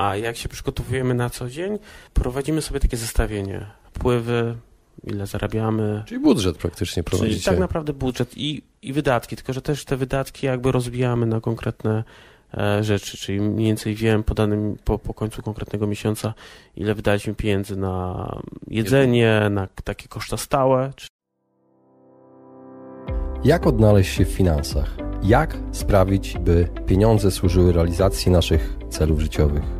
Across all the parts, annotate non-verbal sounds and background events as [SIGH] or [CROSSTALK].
A jak się przygotowujemy na co dzień, prowadzimy sobie takie zestawienie. Wpływy, ile zarabiamy. Czyli budżet praktycznie prowadzicie. Czyli tak naprawdę budżet i, i wydatki, tylko że też te wydatki jakby rozbijamy na konkretne e, rzeczy, czyli mniej więcej wiem po, danym, po, po końcu konkretnego miesiąca, ile wydaliśmy pieniędzy na jedzenie, na takie koszta stałe. Jak odnaleźć się w finansach? Jak sprawić, by pieniądze służyły realizacji naszych celów życiowych?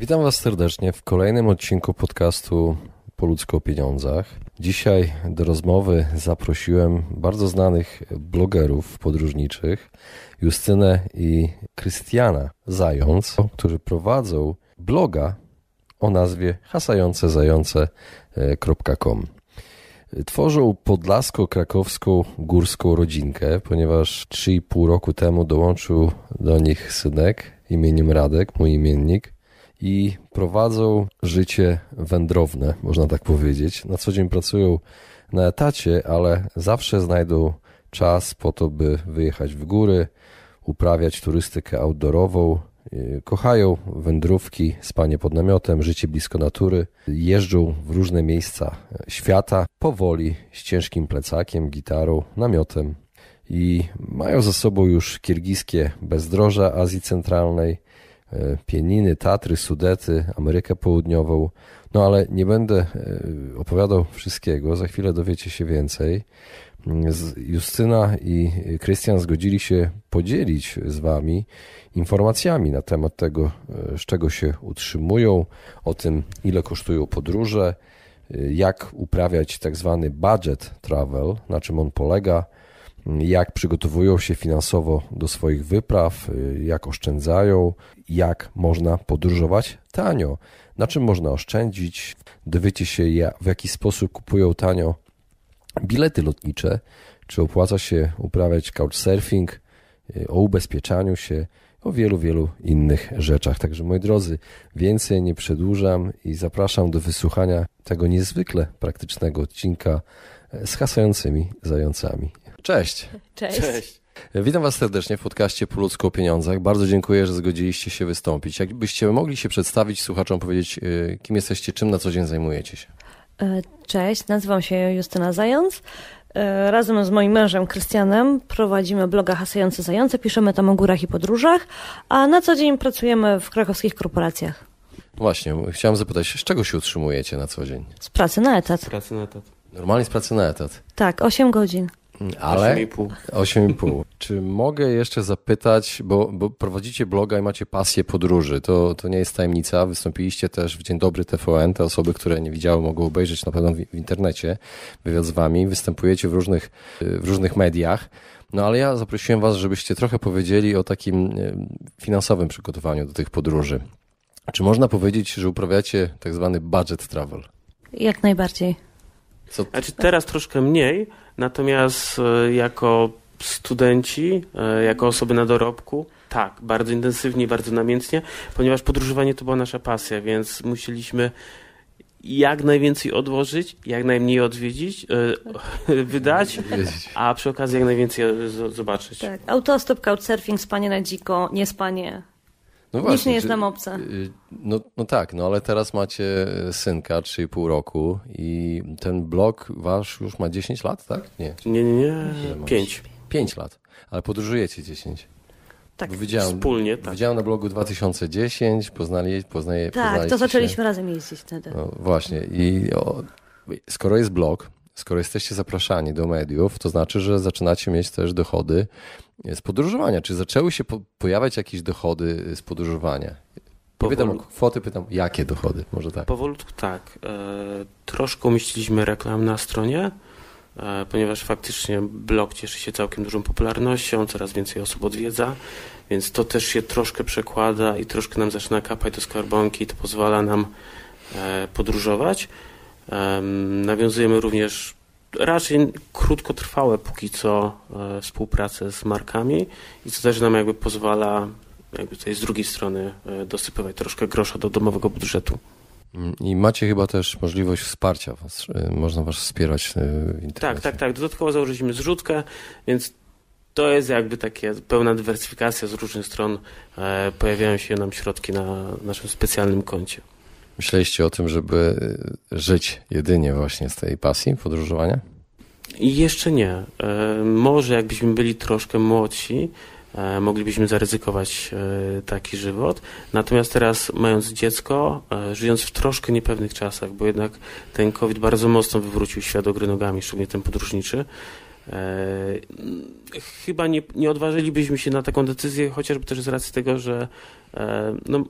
Witam Was serdecznie w kolejnym odcinku podcastu Po o pieniądzach. Dzisiaj do rozmowy zaprosiłem bardzo znanych blogerów podróżniczych, Justynę i Krystiana Zając, którzy prowadzą bloga o nazwie hasającezające.com. Tworzą podlasko-krakowską górską rodzinkę, ponieważ 3,5 roku temu dołączył do nich synek imieniem Radek, mój imiennik, i prowadzą życie wędrowne, można tak powiedzieć. Na co dzień pracują na etacie, ale zawsze znajdą czas po to, by wyjechać w góry, uprawiać turystykę outdoorową. Kochają wędrówki, spanie pod namiotem, życie blisko natury. Jeżdżą w różne miejsca świata powoli, z ciężkim plecakiem, gitarą, namiotem. I mają za sobą już kirgijskie bezdroża Azji Centralnej, Pieniny, Tatry, Sudety, Amerykę Południową. No ale nie będę opowiadał wszystkiego, za chwilę dowiecie się więcej. Justyna i Krystian zgodzili się podzielić z Wami informacjami na temat tego, z czego się utrzymują, o tym, ile kosztują podróże, jak uprawiać tak zwany budget travel, na czym on polega, jak przygotowują się finansowo do swoich wypraw, jak oszczędzają, jak można podróżować tanio, na czym można oszczędzić. Dowiecie się, w jaki sposób kupują tanio bilety lotnicze, czy opłaca się uprawiać couchsurfing, o ubezpieczaniu się, o wielu, wielu innych rzeczach. Także moi drodzy, więcej nie przedłużam i zapraszam do wysłuchania tego niezwykle praktycznego odcinka z hasającymi zającami. Cześć. Cześć. Cześć. Witam Was serdecznie w podcaście Po ludzku o pieniądzach. Bardzo dziękuję, że zgodziliście się wystąpić. Jakbyście mogli się przedstawić słuchaczom, powiedzieć, kim jesteście, czym na co dzień zajmujecie się. Cześć, nazywam się Justyna Zając. Razem z moim mężem Krystianem prowadzimy bloga Hasające Zające, piszemy tam o górach i podróżach, a na co dzień pracujemy w krakowskich korporacjach. Właśnie, chciałem zapytać, z czego się utrzymujecie na co dzień? Z pracy na etat. Z pracy na etat. Normalnie z pracy na etat? Tak, 8 godzin. Ale 8,5. 8,5. Czy mogę jeszcze zapytać, bo, bo prowadzicie bloga i macie pasję podróży, to, to nie jest tajemnica. Wystąpiliście też w Dzień Dobry TVN. Te osoby, które nie widziały, mogą obejrzeć na pewno w, w internecie wywiad z wami. Występujecie w różnych, w różnych mediach. No ale ja zaprosiłem was, żebyście trochę powiedzieli o takim finansowym przygotowaniu do tych podróży. Czy można powiedzieć, że uprawiacie tak zwany budget travel? Jak najbardziej. Co? Znaczy teraz troszkę mniej, natomiast jako studenci, jako osoby na dorobku, tak, bardzo intensywnie, bardzo namiętnie, ponieważ podróżowanie to była nasza pasja, więc musieliśmy jak najwięcej odłożyć, jak najmniej odwiedzić, [LAUGHS] wydać, a przy okazji jak najwięcej zobaczyć. Tak, autostop, couchsurfing, spanie na dziko, nie spanie. No właśnie, Nic nie jest nam obce. No, no tak, no ale teraz macie synka 3,5 roku i ten blog wasz już ma 10 lat, tak? Nie, nie, nie, nie. 5. 5 lat, ale podróżujecie 10. Tak, widziałem, wspólnie. Tak. Widziałem na blogu 2010, poznali, poznaje, Tak, to zaczęliśmy się. razem jeździć wtedy. No, właśnie i o, skoro jest blog, skoro jesteście zapraszani do mediów, to znaczy, że zaczynacie mieć też dochody z podróżowania. Czy zaczęły się po pojawiać jakieś dochody z podróżowania? Pytam o kwoty, pytam jakie dochody, może tak. Powolutku tak. E, troszkę umieściliśmy reklam na stronie, ponieważ faktycznie blog cieszy się całkiem dużą popularnością, coraz więcej osób odwiedza, więc to też się troszkę przekłada i troszkę nam zaczyna kapać do skarbonki, to pozwala nam e, podróżować. Nawiązujemy również raczej krótkotrwałe póki co e, współpracę z markami i co też nam jakby pozwala jakby tutaj z drugiej strony e, dosypywać troszkę grosza do domowego budżetu. I macie chyba też możliwość wsparcia was, e, można was wspierać w internecie. Tak, tak, tak. Dodatkowo założyliśmy zrzutkę, więc to jest jakby takie pełna dywersyfikacja z różnych stron. Pojawiają się nam środki na naszym specjalnym koncie. Myśleliście o tym, żeby żyć jedynie właśnie z tej pasji podróżowania? Jeszcze nie. E, może jakbyśmy byli troszkę młodsi, e, moglibyśmy zaryzykować e, taki żywot. Natomiast teraz, mając dziecko, żyjąc w troszkę niepewnych czasach, bo jednak ten COVID bardzo mocno wywrócił świat do gry nogami, szczególnie ten podróżniczy, chyba nie, nie odważylibyśmy się na taką decyzję, chociażby też z racji tego, że no,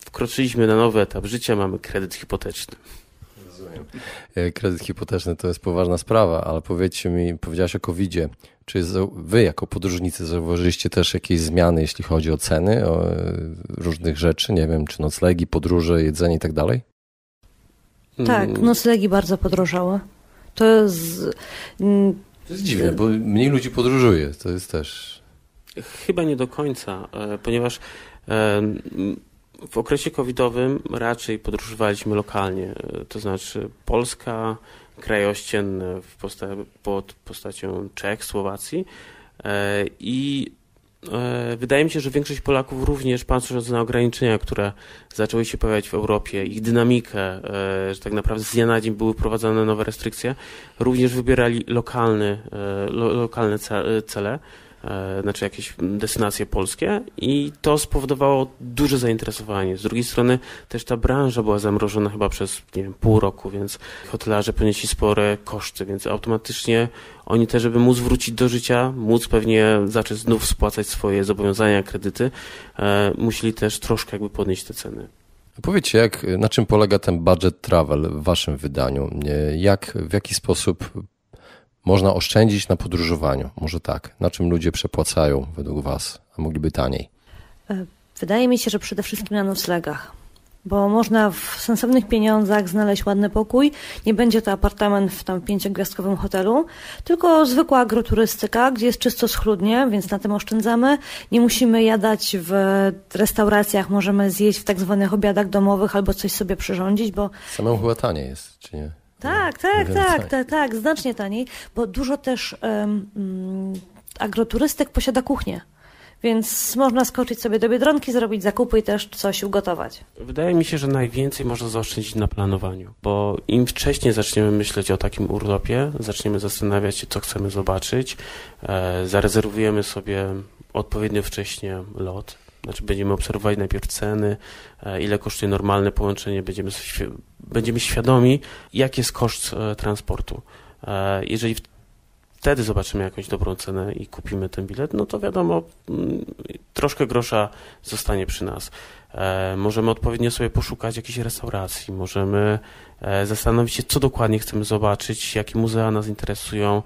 wkroczyliśmy na nowy etap życia, mamy kredyt hipoteczny. Rozumiem. E, kredyt hipoteczny to jest poważna sprawa, ale powiedzcie mi, powiedziałeś o COVID-zie. Czy wy jako podróżnicy zauważyliście też jakieś zmiany, jeśli chodzi o ceny o e, różnych rzeczy? Nie wiem, czy noclegi, podróże, jedzenie i tak dalej? Tak, mm. noclegi bardzo podrożały. To jest... To jest dziwne, bo mniej ludzi podróżuje. To jest też... Chyba nie do końca, e, ponieważ w okresie covidowym raczej podróżowaliśmy lokalnie, to znaczy Polska, kraje ościenne posta pod postacią Czech, Słowacji e, i e, Wydaje mi się, że większość Polaków również, patrząc na ograniczenia, które zaczęły się pojawiać w Europie, ich dynamikę, e, że tak naprawdę z dnia na dzień były wprowadzane nowe restrykcje, również wybierali lokalny, lo, lokalne cele. E, znaczy jakieś destynacje polskie i to spowodowało duże zainteresowanie. Z drugiej strony też ta branża była zamrożona chyba przez nie wiem, pół roku, więc hotelarze ponieśli spore koszty, więc automatycznie oni też, żeby móc wrócić do życia, móc pewnie zacząć znów spłacać swoje zobowiązania, kredyty, e, musieli też troszkę jakby podnieść te ceny. Powiedzcie, jak, na czym polega ten budget travel w waszym wydaniu? Jak, w jaki sposób można oszczędzić na podróżowaniu? Może tak. Na czym ludzie przepłacają według Was, a mogliby taniej? E, wydaje mi się, że przede wszystkim na noclegach. Bo można w sensownych pieniądzach znaleźć ładny pokój. Nie będzie to apartament w tam pięciogwiazdkowym hotelu, tylko zwykła agroturystyka, gdzie jest czysto schludnie, więc na tym oszczędzamy. Nie musimy jadać w restauracjach, możemy zjeść w tak zwanych obiadach domowych albo coś sobie przyrządzić, bo... Samemu chyba taniej jest, czy nie? Tak, tak, tak, tak, tak, znacznie taniej, bo dużo też um, agroturystek posiada kuchnię. Więc można skoczyć sobie do Biedronki, zrobić zakupy i też coś ugotować. Wydaje mi się, że najwięcej można zaoszczędzić na planowaniu, bo im wcześniej zaczniemy myśleć o takim urlopie, zaczniemy zastanawiać się, co chcemy zobaczyć, e, zarezerwujemy sobie odpowiednio wcześnie lot, znaczy będziemy obserwować najpierw ceny, e, ile kosztuje normalne połączenie, będziemy, będziemy świadomi, jaki jest koszt e, transportu. E, jeżeli wtedy zobaczymy jakąś dobrą cenę i kupimy ten bilet, no to wiadomo, mm, troszkę grosza zostanie przy nas. Możemy odpowiednio sobie poszukać jakiejś restauracji, możemy zastanowić się, co dokładnie chcemy zobaczyć, jakie muzea nas interesują,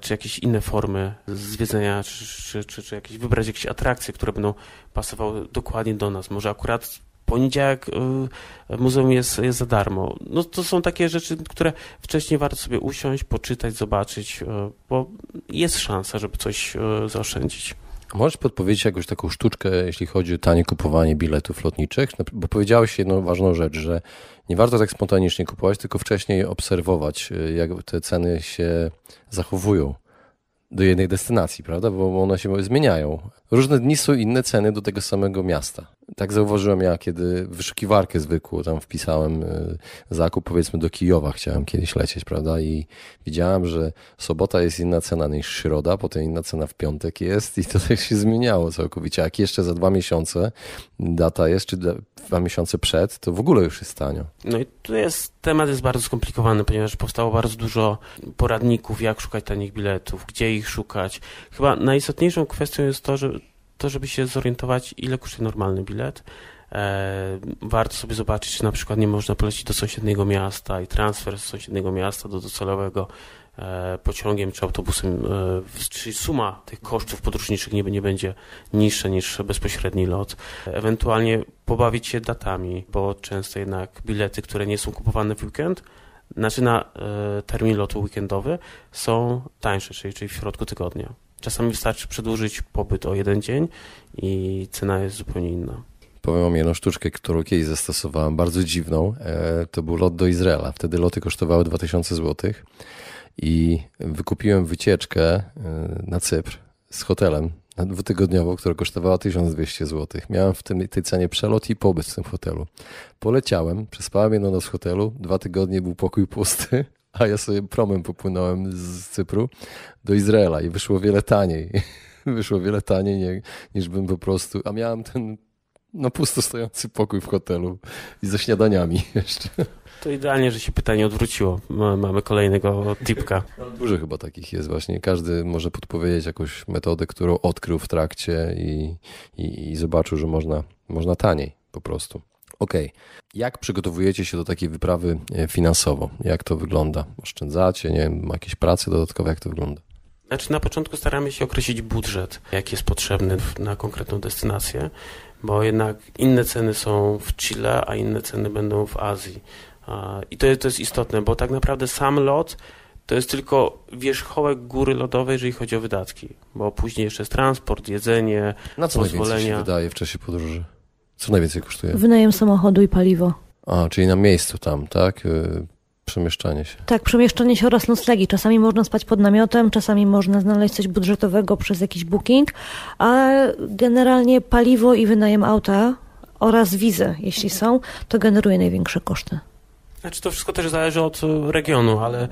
czy jakieś inne formy zwiedzenia, czy, czy, czy, czy jakieś, wybrać jakieś atrakcje, które będą pasowały dokładnie do nas. Może akurat poniedziałek y, muzeum jest, jest za darmo. No to są takie rzeczy, które wcześniej warto sobie usiąść, poczytać, zobaczyć, y, bo jest szansa, żeby coś y, zaoszczędzić. Możesz podpowiedzieć jakąś taką sztuczkę, jeśli chodzi o tanie kupowanie biletów lotniczych? Bo powiedziałeś jedną ważną rzecz, że nie warto tak spontanicznie kupować, tylko wcześniej obserwować, jak te ceny się zachowują do jednej destynacji, prawda? Bo one się zmieniają. Różne dni są inne ceny do tego samego miasta. Tak zauważyłem ja, kiedy wyszukiwarkę zwykłą tam wpisałem y, zakup, powiedzmy do Kijowa chciałem kiedyś lecieć, prawda? I widziałem, że sobota jest inna cena niż środa, potem inna cena w piątek jest i to [LAUGHS] tak się zmieniało całkowicie. Jak jeszcze za dwa miesiące data jest, czy dwa miesiące przed, to w ogóle już jest tanio. No i tu jest, temat jest bardzo skomplikowany, ponieważ powstało bardzo dużo poradników, jak szukać tanich biletów, gdzie ich szukać. Chyba najistotniejszą kwestią jest to, że to, żeby się zorientować, ile kosztuje normalny bilet. E, warto sobie zobaczyć, czy na przykład nie można polecić do sąsiedniego miasta i transfer z sąsiedniego miasta do docelowego e, pociągiem czy autobusem, e, czyli suma tych kosztów podróżniczych nie, nie będzie niższa niż bezpośredni lot. Ewentualnie pobawić się datami, bo często jednak bilety, które nie są kupowane w weekend, znaczy na termin lotu weekendowy są tańsze, czyli, czyli w środku tygodnia. Czasami wystarczy przedłużyć pobyt o jeden dzień i cena jest zupełnie inna. Powiem wam jedną sztuczkę, którą kiedyś zastosowałem, bardzo dziwną. E, to był lot do Izraela. Wtedy loty kosztowały 2000 zł i wykupiłem wycieczkę e, na Cypr z hotelem na dwutygodniową, która kosztowała 1200 zł. Miałem w tym, tej cenie przelot i pobyt w tym hotelu. Poleciałem, przespałem jedną noc w hotelu, dwa tygodnie był pokój pusty, a ja sobie promem popłynąłem z Cypru do Izraela i wyszło wiele taniej. [LAUGHS] Wyszło wiele taniej nie, niż bym po prostu, a miałem ten no pusto stojący pokój w hotelu i ze śniadaniami [LAUGHS] jeszcze. To idealnie, że się pytanie odwróciło. Mamy kolejnego tipka. Dużo chyba takich jest właśnie. Każdy może podpowiedzieć jakąś metodę, którą odkrył w trakcie i, i, i zobaczył, że można, można taniej po prostu. Okej. Okay. Jak przygotowujecie się do takiej wyprawy e, finansowo? Jak to wygląda? Oszczędzacie? Nie wiem, jakieś prace dodatkowe? Jak to wygląda? Znaczy na początku staramy się określić budżet, jaki jest potrzebny na konkretną destynację, bo jednak inne ceny są w Chile, a inne ceny będą w Azji. I to jest, to jest istotne, bo tak naprawdę sam lot to jest tylko wierzchołek góry lodowej, jeżeli chodzi o wydatki, bo później jeszcze jest transport, jedzenie, Na co pozwolenia. się wydaje w czasie podróży? Co najwięcej kosztuje? Wynajem samochodu i paliwo. A, czyli na miejscu tam, tak? Y, przemieszczanie się. Tak, przemieszczanie się oraz noclegi. Czasami można spać pod namiotem, czasami można znaleźć coś budżetowego przez jakiś booking, a generalnie paliwo i wynajem auta oraz wizy, jeśli są, to generuje największe koszty. Znaczy to wszystko też zależy od regionu, ale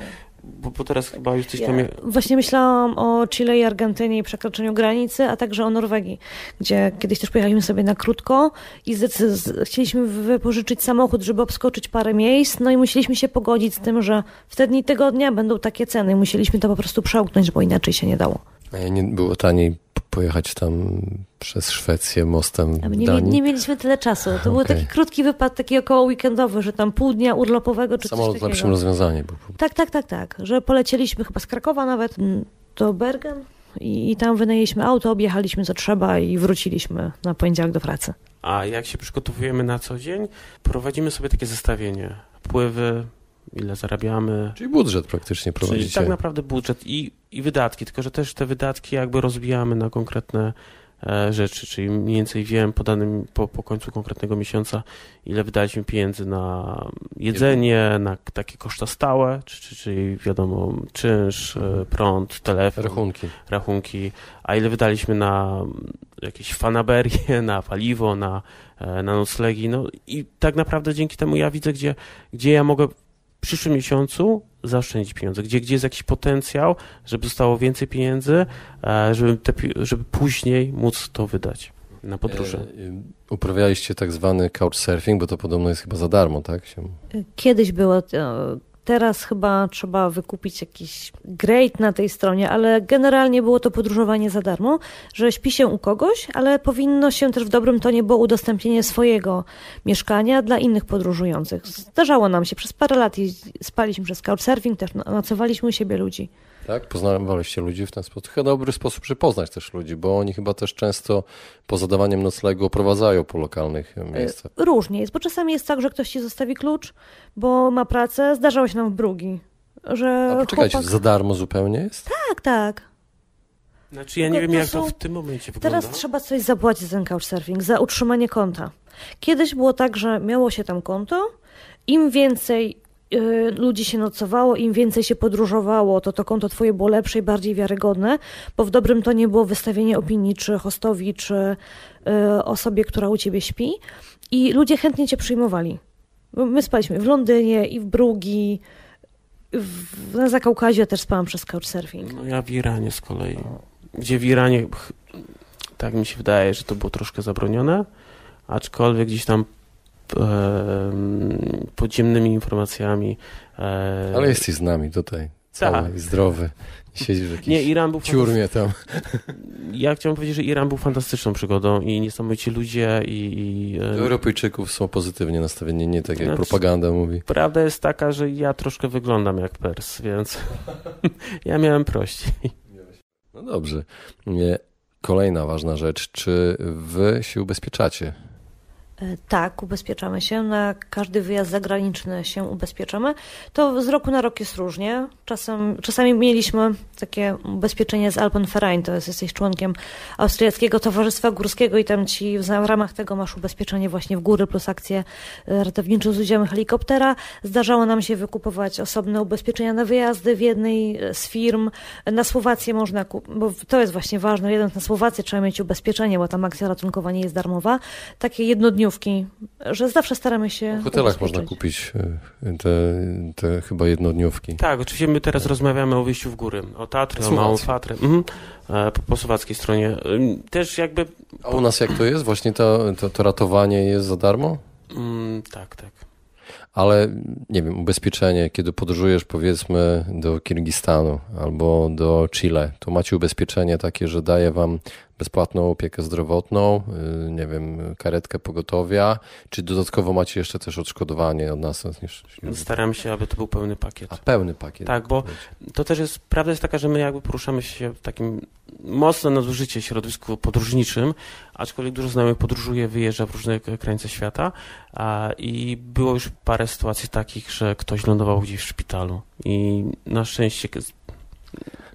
bo, bo teraz chyba już coś tam... Właśnie myślałam o Chile i Argentynie i przekroczeniu granicy, a także o Norwegii, gdzie kiedyś też pojechaliśmy sobie na krótko i chcieliśmy wypożyczyć samochód, żeby obskoczyć parę miejsc, no i musieliśmy się pogodzić z tym, że w te dni tygodnia będą takie ceny. Musieliśmy to po prostu przełknąć, bo inaczej się nie dało. A nie było taniej pojechać tam przez Szwecję mostem nie, Danii? nie mieliśmy tyle czasu. To okay. był taki krótki wypad, taki około weekendowy, że tam pół dnia urlopowego czy Samolot coś takiego. lepszym rozwiązanie. Tak, tak, tak, tak. Że polecieliśmy chyba z Krakowa nawet do Bergen i, i tam wynajęliśmy auto, objechaliśmy co trzeba i wróciliśmy na poniedziałek do pracy. A jak się przygotowujemy na co dzień, prowadzimy sobie takie zestawienie. Pływy, ile zarabiamy. Czyli budżet praktycznie prowadzicie. Czyli tak naprawdę budżet i, i wydatki, tylko że też te wydatki jakby rozbijamy na konkretne e, rzeczy, czyli mniej więcej wiem po danym, po, po końcu konkretnego miesiąca, ile wydaliśmy pieniędzy na jedzenie, na takie koszta stałe, czy, czy, czyli wiadomo, czynsz, e, prąd, telefon, rachunki. rachunki, a ile wydaliśmy na jakieś fanaberie, [LAUGHS] na paliwo, na, e, na noclegi, no i tak naprawdę dzięki temu ja widzę, gdzie, gdzie ja mogę przyszłym miesiącu zaoszczędzić pieniądze, gdzie, gdzie jest jakiś potencjał, żeby zostało więcej pieniędzy, e, żeby, te, żeby później móc to wydać na podróże. E, uprawialiście tak zwany couchsurfing, bo to podobno jest chyba za darmo, tak? Kiedyś było Teraz chyba trzeba wykupić jakiś grade na tej stronie, ale generalnie było to podróżowanie za darmo, że śpi się u kogoś, ale powinno się też w dobrym tonie było udostępnienie swojego mieszkania dla innych podróżujących. Zdarzało nam się przez parę lat, spaliśmy przez couchsurfing, też nocowaliśmy u siebie ludzi. Tak? Poznawaliście ludzi w ten sposób. Chyba dobry sposób, żeby poznać też ludzi, bo oni chyba też często po zadawaniem noclegu oprowadzają po lokalnych miejscach. E, różnie jest, bo czasami jest tak, że ktoś ci zostawi klucz, bo ma pracę. Zdarzało się nam w Brugi, że A poczekajcie, chłopak... za darmo zupełnie jest? Tak, tak. Znaczy ja nie wiem, jak to w tym momencie wygląda. Teraz trzeba coś zapłacić za ten couchsurfing, za utrzymanie konta. Kiedyś było tak, że miało się tam konto, im więcej Y, ludzi się nocowało, im więcej się podróżowało, to to konto twoje było lepsze i bardziej wiarygodne, bo w dobrym to nie było wystawienie opinii, czy hostowi, czy y, osobie, która u ciebie śpi i ludzie chętnie cię przyjmowali. My spaliśmy w Londynie i w Brugi, w, na Zakaukazie też spałam przez couchsurfing. No ja w Iranie z kolei, gdzie w Iranie tak mi się wydaje, że to było troszkę zabronione, aczkolwiek gdzieś tam podziemnymi informacjami. Ale jesteś z nami tutaj. cały, zdrowy. Siedzisz w jakiejś Nie, Iran był ciurmie tam. Ja chciałem powiedzieć, że Iran był fantastyczną przygodą i niesamowici ludzie i... i e, Europejczyków są pozytywnie nastawieni, nie tak jak Znaczy- propaganda mówi. prawda jest taka, że ja troszkę wyglądam jak Pers, więc [LAUGHS] ja miałem prościej. No dobrze. Nie. Kolejna ważna rzecz. Czy wy się ubezpieczacie? E, Tak, ubezpieczamy się. Na każdy wyjazd zagraniczny się ubezpieczamy. To z roku na rok jest różnie. Czasem, czasami mieliśmy takie ubezpieczenie z Alpenverein, to jest, jesteś członkiem Austriackiego Towarzystwa Górskiego i tam ci w ramach tego masz ubezpieczenie właśnie w góry plus akcję e, ratowniczą z udziałem helikoptera. Zdarzało nam się wykupować osobne ubezpieczenia na wyjazdy w jednej e, z firm. Na Słowację można, kup- bo to jest właśnie ważne, jedąc na Słowację trzeba mieć ubezpieczenie, bo tam akcja ratunkowa nie jest darmowa. Takie jednodniówki, że zawsze staramy się W hotelach można kupić e, te, te chyba jednodniówki. Tak, oczywiście my teraz rozmawiamy o wyjściu w góry, o Tatry, o. Małą Fatrę, mhm. E, po, po słowackiej stronie. Też jakby... A u nas jak to jest? Właśnie to, to, to ratowanie jest za darmo? Mm, tak, tak. Ale nie wiem, ubezpieczenie, kiedy podróżujesz powiedzmy do Kirgistanu albo do Chile, to macie ubezpieczenie takie, że daje wam bezpłatną opiekę zdrowotną, y, nie wiem, karetkę pogotowia, czy dodatkowo macie jeszcze też odszkodowanie od nas? Staram się, aby to był pełny pakiet. a pełny pakiet. Tak, bo to też jest, prawda jest taka, że my jakby poruszamy się w takim mocno nadużycie środowisku podróżniczym, aczkolwiek dużo znajomych podróżuje, wyjeżdża w różne krańce świata a, i było już parę sytuacji takich, że ktoś lądował gdzieś w szpitalu i na szczęście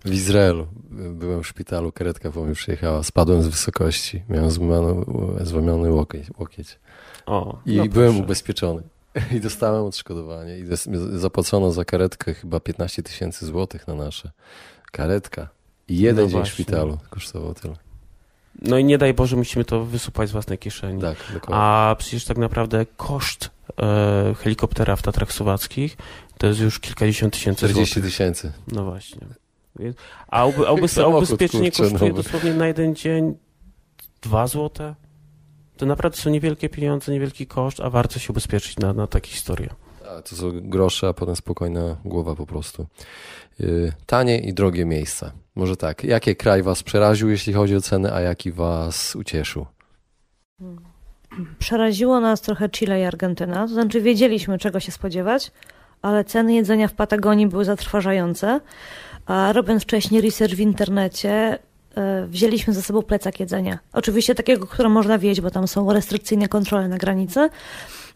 W Izraelu byłem w szpitalu, karetka po mnie przyjechała, spadłem z wysokości, miałem złamany, złamiony łokieć. łokieć. o, I no byłem proszę. ubezpieczony. [LAUGHS] I dostałem odszkodowanie. I zapłacono za karetkę chyba 15 tysięcy złotych na nasze. Karetka. I jeden No dzień w właśnie. szpitalu kosztował tyle. No i nie daj Boże, musimy to wysupać z własnej kieszeni. Tak, dokładnie. A przecież tak naprawdę koszt e, helikoptera w Tatrach Słowackich to jest już kilkadziesiąt tysięcy 40 złotych. tysięcy. No właśnie. A, uby, [LAUGHS] a, ubez, a ubezpieczenie kurczę, kosztuje nowy. dosłownie na jeden dzień dwa złote. To naprawdę są niewielkie pieniądze, niewielki koszt, a warto się ubezpieczyć na, na takie historie. A, to są grosze, a potem spokojna głowa po prostu. Yy, tanie i drogie miejsca. Może tak. Jaki kraj was przeraził, jeśli chodzi o ceny, a jaki was ucieszył? Przeraziło nas trochę Chile i Argentyna, to znaczy wiedzieliśmy czego się spodziewać, ale ceny jedzenia w Patagonii były zatrważające, a robiąc wcześniej research w internecie, e, wzięliśmy ze sobą plecak jedzenia. Oczywiście takiego, które można wieść, bo tam są restrykcyjne kontrole na granicy,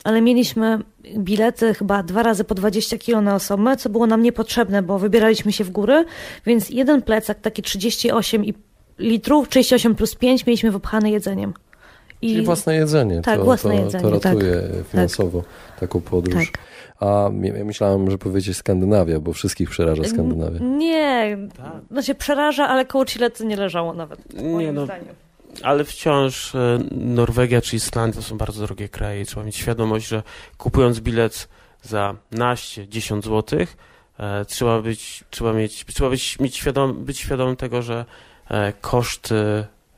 ale mieliśmy bilety chyba dwa razy po 20 kilo na osobę, co było nam niepotrzebne, bo wybieraliśmy się w góry, więc jeden plecak, taki 38 i- litrów, 38 plus 5 mieliśmy wypchany jedzeniem. I Czyli własne jedzenie. Tak, to, własne to, jedzenie, To tak. ratuje finansowo taką podróż. tak. A ja myślałem, że powiedzieć Skandynawia, bo wszystkich przeraża Skandynawia. Nie, Tak. no się przeraża, ale koło Chile to nie leżało nawet. moim Nie, no, zdaniem. ale wciąż e, Norwegia czy Islandia to są bardzo drogie kraje i trzeba mieć świadomość, że kupując bilet za naście, 10 złotych, e, trzeba być, trzeba mieć, trzeba być, mieć świadom, być świadomym tego, że e, koszty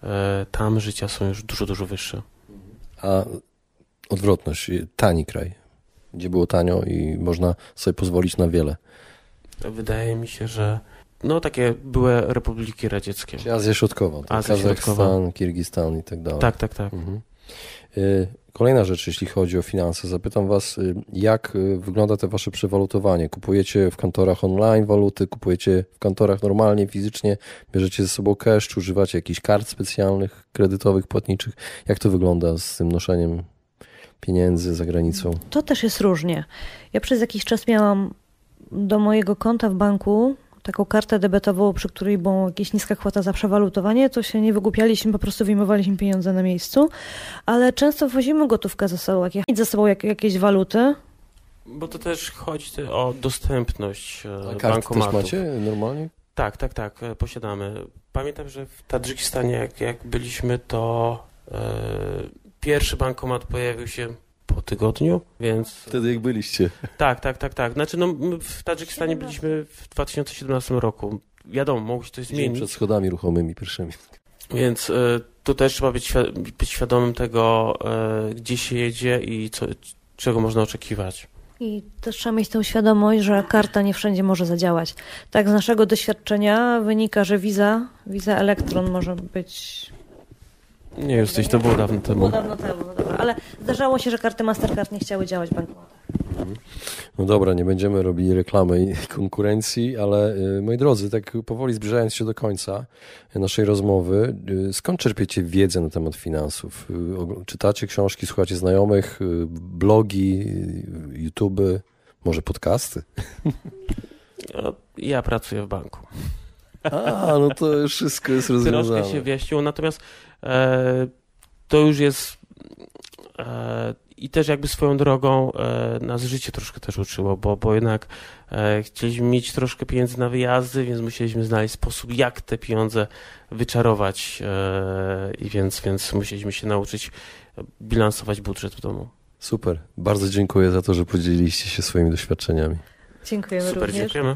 e, tam życia są już dużo, dużo wyższe. A odwrotność, tani kraj, gdzie było tanio i można sobie pozwolić na wiele. Wydaje mi się, że no takie były republiki radzieckie. Azja Środkowa, tak? Azja Kazachstan, Środkowa. Kirgistan i tak dalej. Tak, tak, tak. Mhm. Y, Kolejna rzecz, jeśli chodzi o finanse. Zapytam Was, y, jak y, wygląda te Wasze przewalutowanie? Kupujecie w kantorach online waluty, kupujecie w kantorach normalnie, fizycznie, bierzecie ze sobą cash, używacie jakichś kart specjalnych, kredytowych, płatniczych? Jak to wygląda z tym noszeniem pieniędzy za granicą? To też jest różnie. Ja przez jakiś czas miałam do mojego konta w banku taką kartę debetową, przy której była jakaś niska kwota za przewalutowanie, to się nie wygłupialiśmy, po prostu wyjmowaliśmy pieniądze na miejscu, ale często wozimy gotówkę ze sobą, jak ze sobą jak, jakieś waluty. Bo to też chodzi o dostępność e, A karty też bankomatów. macie normalnie? Tak, tak, tak, e, posiadamy. Pamiętam, że w Tadżykistanie, jak, jak byliśmy, to e, pierwszy bankomat pojawił się po tygodniu, więc Wtedy jak byliście. tak, tak, tak, tak. Znaczy, no, my w Tadżykistanie byliśmy w 2017 roku. Wiadomo, mogło się coś Dzień zmienić, przed schodami ruchomymi pierwszymi. więc tu też trzeba być, świa- być świadomym tego, e, gdzie się jedzie i co, czego można oczekiwać. I też trzeba mieć tę świadomość, że karta nie wszędzie może zadziałać. Tak z naszego doświadczenia wynika, że wiza, wiza elektron może być Nie, jesteś, to było dawno było temu. dawno temu, no dobra, ale zdarzało się, że karty Mastercard nie chciały działać w bankomatach. No dobra, nie będziemy robili reklamy i [LAUGHS] konkurencji, ale y, moi drodzy, tak powoli zbliżając się do końca naszej rozmowy, y, skąd czerpiecie wiedzę na temat finansów? Y, Czytacie książki, słuchacie znajomych, y, blogi, y, YouTube, może podcasty? [LAUGHS] No, Ja pracuję w banku. A, no to wszystko jest rozwiązane. Troszkę się wyjaśniło, natomiast to już jest e, i też jakby swoją drogą e, nas życie troszkę też uczyło, bo, bo jednak e, chcieliśmy mieć troszkę pieniędzy na wyjazdy, więc musieliśmy znaleźć sposób, jak te pieniądze wyczarować e, i więc, więc musieliśmy się nauczyć bilansować budżet w domu. Super, bardzo dziękuję za to, że podzieliliście się swoimi doświadczeniami. Dziękujemy Super, również. dziękujemy.